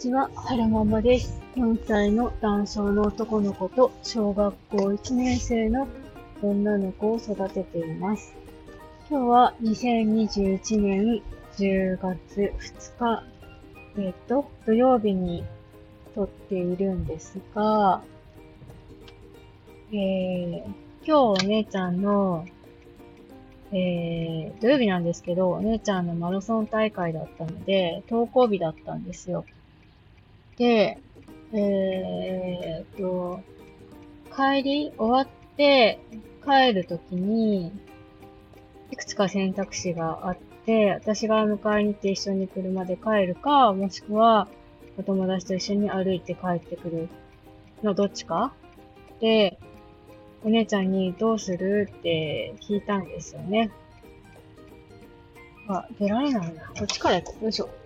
ちは、はるままです。4歳の男性の男の子と小学校1年生の女の子を育てています。今日は2021年10月2日、えっ、と、土曜日に撮っているんですが、えー、今日お姉ちゃんのえー、土曜日なんですけど、お姉ちゃんのマラソン大会だったので、登校日だったんですよ。で、えー、と、帰り終わって帰るときに、いくつか選択肢があって、私が迎えに行って一緒に車で帰るか、もしくはお友達と一緒に歩いて帰ってくるのどっちかで、お姉ちゃんにどうするって聞いたんですよね。あ、出られないな。こっちから行こう。よいしょ。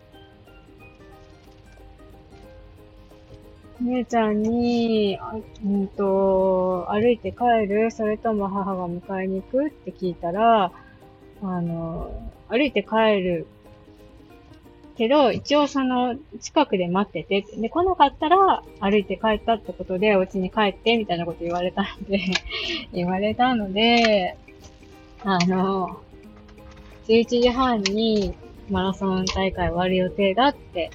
姉ちゃんに、あうんと、歩いて帰るそれとも母が迎えに行くって聞いたら、あの、歩いて帰るけど、一応その、近くで待ってて、で、来なかったら、歩いて帰ったってことで、お家に帰って、みたいなこと言われたので 言われたので、あの、11時半にマラソン大会終わる予定だって、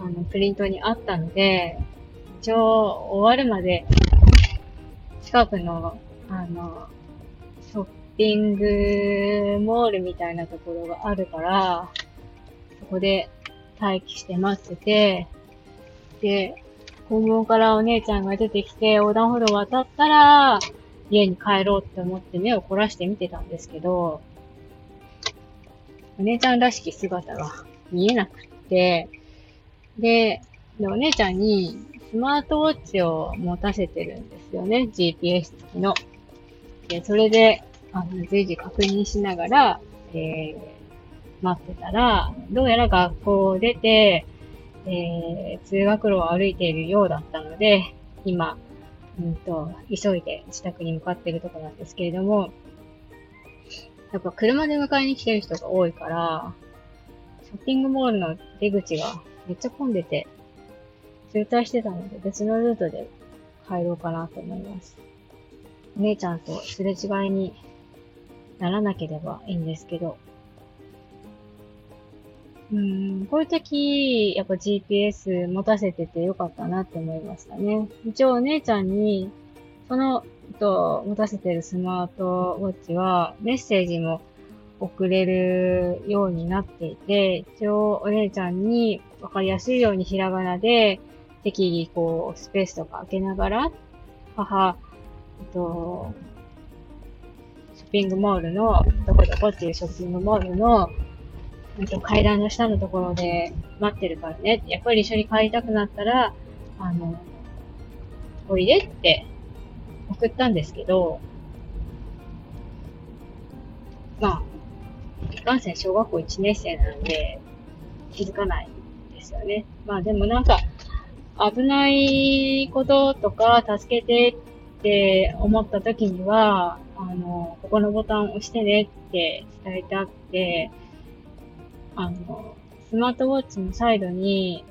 あの、プリントにあったので、一応終わるまで、近くの、あの、ショッピングモールみたいなところがあるから、そこで待機して待ってて、で、校門からお姉ちゃんが出てきて横断歩道渡ったら、家に帰ろうって思って目を凝らして見てたんですけど、お姉ちゃんらしき姿が見えなくって、ででお姉ちゃんにスマートウォッチを持たせてるんですよね。GPS 付きの。で、それで、あの、随時確認しながら、えー、待ってたら、どうやら学校を出て、えー、通学路を歩いているようだったので、今、うんと、急いで自宅に向かっているところなんですけれども、やっぱ車で迎えに来てる人が多いから、ショッピングモールの出口がめっちゃ混んでて、渋滞してたので別のルートで帰ろうかなと思います。お姉ちゃんとすれ違いにならなければいいんですけど、うん、こういう時、やっぱ GPS 持たせててよかったなって思いましたね。一応お姉ちゃんに、その、と、持たせてるスマートウォッチは、メッセージも送れるようになっていて、一応お姉ちゃんにわかりやすいようにひらがなで、適宜こう、スペースとか開けながら、母、えっと、ショッピングモールの、どこどこっていうショッピングモールの、えっと階段の下のところで待ってるからね。やっぱり一緒に帰りたくなったら、あの、おいでって送ったんですけど、まあ、いかんせん小学校1年生なので気づかないですよね。まあでもなんか、危ないこととか助けてって思った時には、あの、ここのボタンを押してねって伝えてあって、あの、スマートウォッチのサイドに、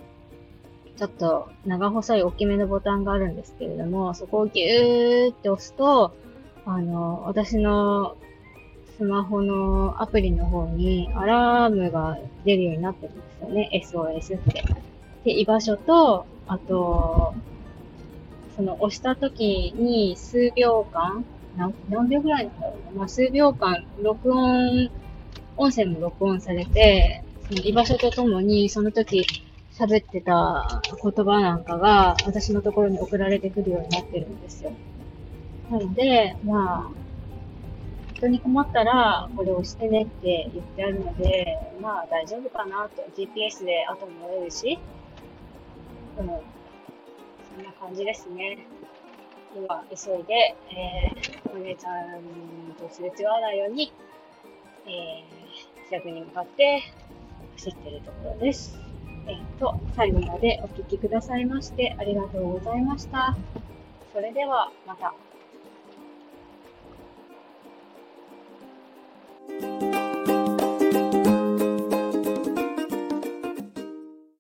ちょっと長細い大きめのボタンがあるんですけれども、そこをギューって押すと、あの、私のスマホのアプリの方にアラームが出るようになってるんですよね。SOS って。で、居場所と、あと、その押した時に数秒間、何何秒ぐらいだろうな？まあ、数秒間、録音音声も録音されて、その居場所とともに、その時喋ってた言葉なんかが、私のところに送られてくるようになってるんですよ。なので、まあ、人に困ったら、これをしてねって言ってあるので、まあ大丈夫かなと。GPS で後も乗れるし、うも。そんな感じですね。今、急いで、えー、お姉ちゃんとすれ違わないように、えー、自宅に向かって走ってるところです。えっ、ー、と、最後までお聴きくださいましてありがとうございました。それでは、また。